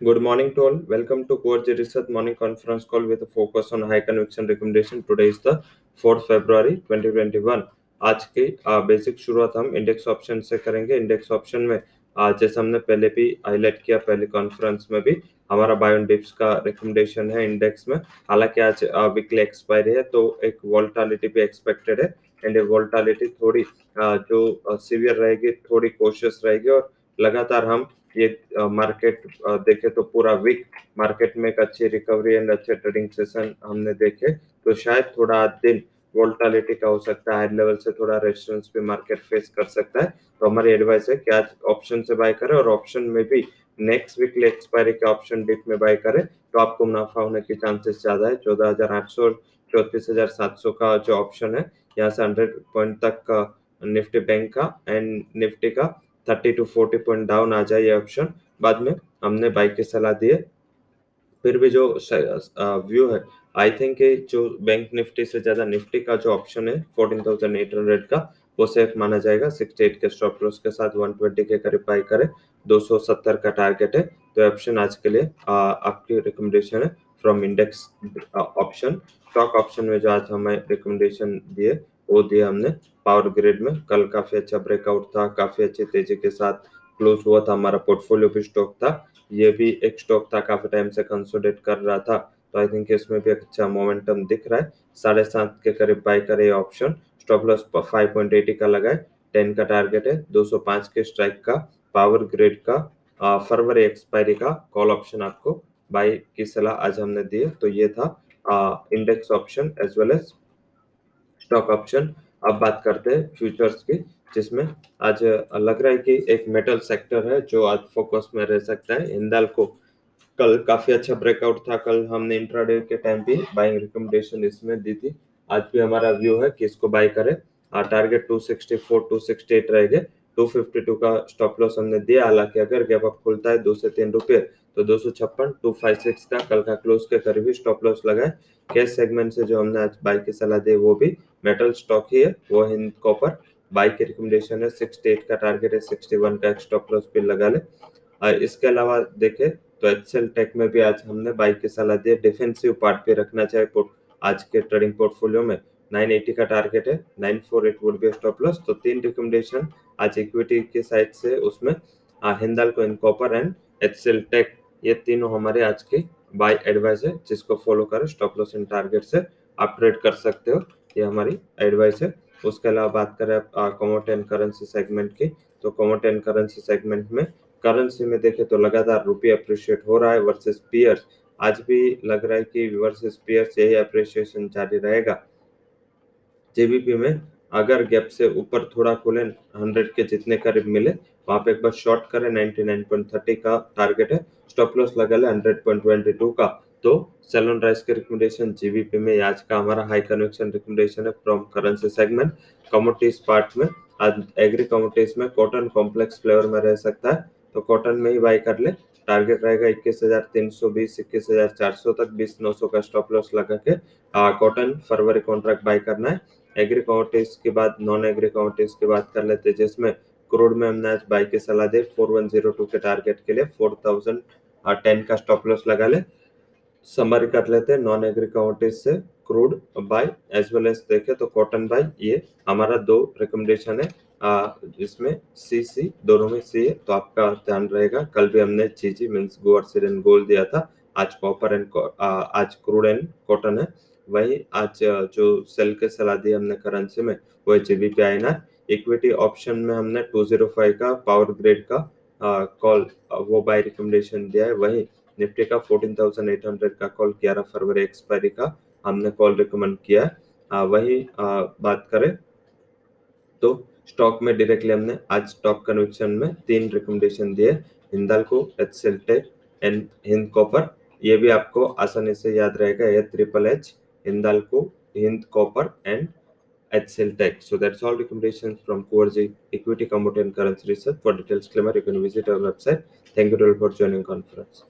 Good morning to all. Welcome to Core Research Morning Conference Call with a focus on high conviction recommendation. Today is the 4th February 2021. आज की basic शुरुआत हम index option से करेंगे index option में आ, जैसे हमने पहले भी हाईलाइट किया पहले कॉन्फ्रेंस में भी हमारा बायोन डिप्स का रिकमेंडेशन है इंडेक्स में हालाँकि आज वीकली एक्सपायरी है तो एक वोल्टालिटी भी एक्सपेक्टेड है एंड ये वोल्टालिटी थोड़ी जो सीवियर रहेगी थोड़ी कोशियस रहेगी और लगातार हम ये मार्केट देखे तो पूरा वीक मार्केट में एक अच्छी रिकवरी एंड अच्छे ट्रेडिंग सेशन हमने देखे। तो शायद थोड़ा आज दिन वोल्टालिटी का हो सकता है लेवल से थोड़ा रेस्टोरेंट्स पे मार्केट फेस कर सकता है। तो हमारी एडवाइस है कि आज ऑप्शन से बाय करें और ऑप्शन में भी नेक्स्ट वीकली एक्सपायरी के ऑप्शन डिप में बाय करें। तो आपको मुनाफा होने के चांसेस ज़्यादा है। चौदह हज़ार आठ सौ चौतीस हज़ार सात सौ का जो ऑप्शन है, यहाँ से हंड्रेड पॉइंट तक का निफ्टी बैंक का एंड निफ्टी का thirty two forty point down आ जाए ये ऑप्शन। बाद में हमने बाई की सलाह दिए फिर भी जो व्यू है आई थिंक जो बैंक निफ्टी से ज़्यादा निफ्टी का जो ऑप्शन है फोर्टीन थाउज़ेंड एट हंड्रेड का वो सेफ़ माना जाएगा। 68 के स्टॉप लॉस के साथ 120 के करीब बाई करे। 270 का टारगेट है। तो ऑप्शन आज के लिए आ, आपकी रिकमेंडेशन है from index option stock option में जो आज हमें रिकमेंडेशन दिए वो दिए हमने। पावर ग्रिड में कल काफ़ी अच्छा ब्रेकआउट था, काफ़ी अच्छी तेज़ी के साथ क्लोज हुआ था, हमारा पोर्टफोलियो भी स्टॉक था। ये भी एक स्टॉक था, काफ़ी टाइम से कंसोलिडेट कर रहा था। तो आई थिंक इसमें भी अच्छा मोमेंटम दिख रहा है। साढ़े सात के करीब बाई करे option stop loss five point eighty का लगाए। टेन का टारगेट है 205 के स्ट्राइक का पावर ग्रेड का फरवरी एक्सपायरी का कॉल ऑप्शन आपको बाई की सलाह आज हमने दी तो ये था index option as well as stock option अब बात करते हैं फ्यूचर्स की, जिसमें आज लग रहा है कि एक मेटल सेक्टर है जो आज फोकस में रह सकता है। इंदाल को कल काफ़ी अच्छा ब्रेकआउट था। कल हमने इंट्राडे के टाइम भी बाइंग रिकमेंडेशन इसमें दी थी। आज भी हमारा व्यू है कि इसको बाय करें। टारगेट 264 268 रहेंगे। 252 का स्टॉप लॉस हमने दिया। हालाँकि अगर गैप अप खुलता है दो से तीन रुपए तो दो सौ छप्पन टू फाइव सिक्स का कल का क्लोज के करीब ही स्टॉप लॉस लगाए कैश सेगमेंट से जो हमने आज बाई की सलाह दी, वो भी मेटल स्टॉक ही है। वो हिंद कॉपर बाई की रिकमेंडेशन है सिक्सटी एट का टारगेट है सिक्सटी वन का स्टॉप लॉस भी लगा ले। और इसके अलावा देखे तो एक्सेल टेक में भी आज हमने बाई की सलाह दी डिफेंसिव पार्ट पे रखना चाहिए आज के ट्रेडिंग पोर्टफोलियो में। 980 का टारगेट है 948 वुड बी स्टॉप लॉस तो तीन रिकमेंडेशन आज इक्विटी के साइड से उसमें Hindalco in copper and HCL Tech ये तीनों हमारे आज की बाय एडवाइस है, जिसको फॉलो करें स्टॉप लॉस इन टारगेट से अपग्रेड कर सकते हो, ये हमारी एडवाइस है। उसके अलावा बात करें आप कॉमोट एंड करेंसी सेगमेंट की तो कमोट एंड करेंसी सेगमेंट में करेंसी में देखे तो लगातार रुपये अप्रिशिएट हो रहा है वर्सेस पियर्स आज भी लग रहा है कि वर्सेस पियर्स यही अप्रिशिएशन जारी रहेगा। जेबीपी में अगर गैप से ऊपर थोड़ा खुले 100 के जितने करीब मिले, वहाँ पे एक बार शॉर्ट करें 99.30 का टारगेट है स्टॉप लॉस लगा ले 100.22 का। तो सेलोन राइस के रिकमेंडेशन जीबीपी में आज का हमारा हाई कन्वेक्शन रिकमेंडेशन है from currency segment commodities part में एग्री कमोडिटीज में कॉटन कॉम्प्लेक्स फ्लेवर में रह सकता है तो कॉटन में ही बाई कर ले। टारगेट रहेगा इक्कीस हज़ार तीन सौ बीस, इक्कीस हज़ार चार सौ तक, बीस नौ सौ का स्टॉप लॉस लगा के कॉटन फरवरी कॉन्ट्रैक्ट बाई करना है। एग्री कमोडिटीज के बाद नॉन एग्री कमोडिटीज की बात कर लेते हैं, जिसमें क्रूड में हमने आज बाई की सलाह दे फोर वन ज़ीरो टू के टारगेट के लिए फोर थाउज़ेंड टेन का स्टॉप लॉस लगा ले। समरी कर लेते हैं नॉन एग्री कमोडिटीज से crude buy as well as देखे तो कॉटन बाय ये हमारा दो रिकमेंडेशन है। इसमें सी सी दोनों में सी है तो आपका ध्यान रहेगा। कल भी हमने जी जी मीन्स गोवर सिर गोल्ड दिया था। आज कॉपर एंड आज क्रूड एंड कॉटन है। वही आज जो सेल के सलाह दी हमने करेंसी में वो जीबी पे आई ना इक्विटी ऑप्शन में हमने 205 का पावर ग्रेड का कॉल वो बाय रिकमेंडेशन दिया है। वही निफ्टी का 14,800 का कॉल 11 फरवरी एक्सपायरी का हमने कॉल रिकमेंड किया है। वही बात करें तो स्टॉक में डायरेक्टली हमने आज स्टॉक कन्वेक्शन में तीन रिकमेंडेशन दिए Hindalco HCL and Hind Copper ये भी आपको आसानी से याद रहेगा, ये triple H Hindalco Hind Copper and HCL Tech so that's all recommendation from Kurji equity commodity currency research for details disclaimer you can visit our website thank you too for joining conference